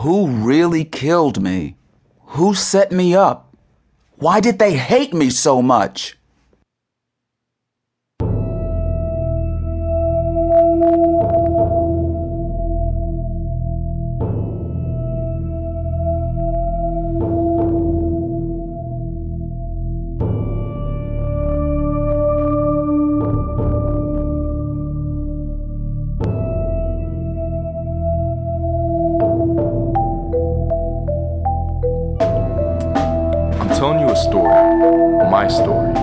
Who really killed me? Who set me up? Why did they hate me so much? Telling you a story, my story,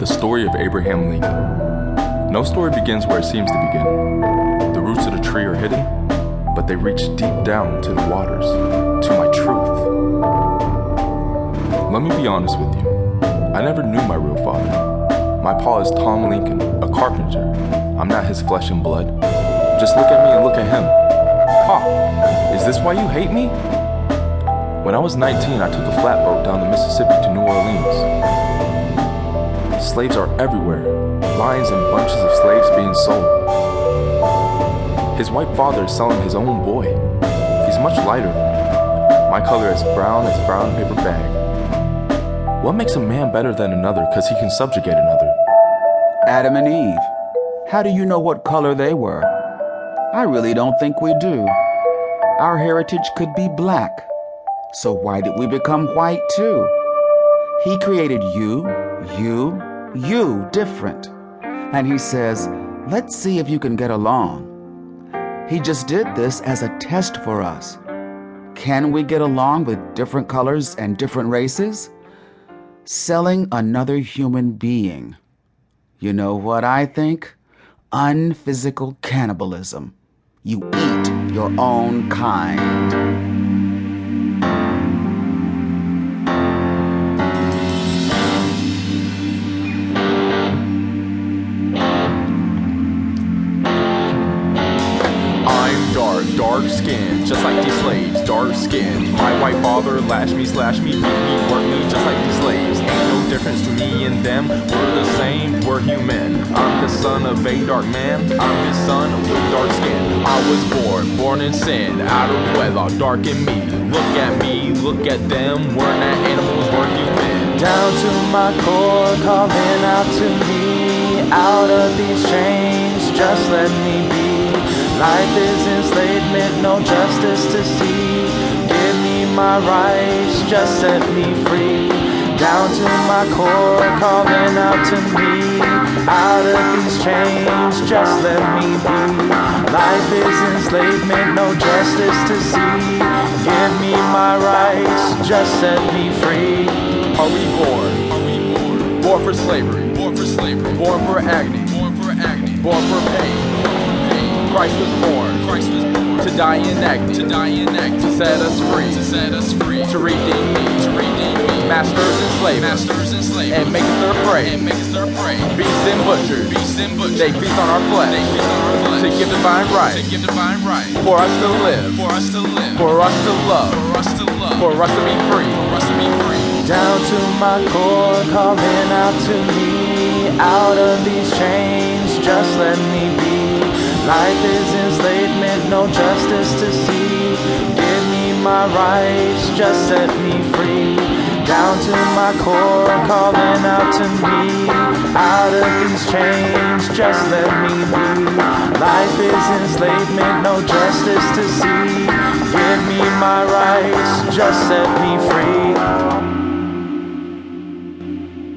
the story of Abraham Lincoln. No story begins where it seems to begin. The roots of the tree are hidden, but they reach deep down to the waters, to my truth. Let me be honest with you. I never knew my real father. My pa is Tom Lincoln, a carpenter. I'm not his flesh and blood. Just look at me and look at him. Pa, is this why you hate me? When I was 19, I took a flatboat down the Mississippi to New Orleans. Slaves are everywhere, lines and bunches of slaves being sold. His white father is selling his own boy. He's much lighter. My color is brown as a brown paper bag. What makes a man better than another because he can subjugate another? Adam and Eve. How do you know what color they were? I really don't think we do. Our heritage could be black. So why did we become white too? He created you, you, you different. And he says, let's see if you can get along. He just did this as a test for us. Can we get along with different colors and different races? Selling another human being. You know what I think? Unphysical cannibalism. You eat your own kind. Dark, skin, just like these slaves, dark skin. My white father lashed me, slashed me, beat me, worked me, just like these slaves. Ain't no difference to me and them. We're the same, we're human. I'm the son of a dark man. I'm his son with dark skin. I was born, born in sin, out of wedlock, dark in me. Look at me, look at them. We're not animals, we're human. down to my core, calling out to me. Out of these chains, just let me be. Life is enslavement, no justice to see. Give me my rights, just set me free. Down to my core, calling out to me. Out of these chains, just let me be. Life is enslavement, no justice to see. Give me my rights, just set me free. Are we born? Born for slavery. Born for slavery. Born for agony. Born for agony. Born for pain. Christ was born. Christ was born to die in agony. To die in. To set us free. To set us free. To redeem me. To redeem me. Masters and slaves. Masters and slaves. And make us their prey. And make us their prey. Beasts and butchers. Beasts and butchers. They feast on our flesh. They feast on our flesh. To give divine right. To give divine right. For us to live. For us to live. For us to love. For us to love. For us to be free. For us to be free. Down to my core, calling out to me. Out of these chains, just let me be. Life is enslavement, no justice to see. Give me my rights, just set me free. Down to my core, calling out to me. Out of these chains, just let me be. Life is enslavement, no justice to see. Give me my rights, just set me free.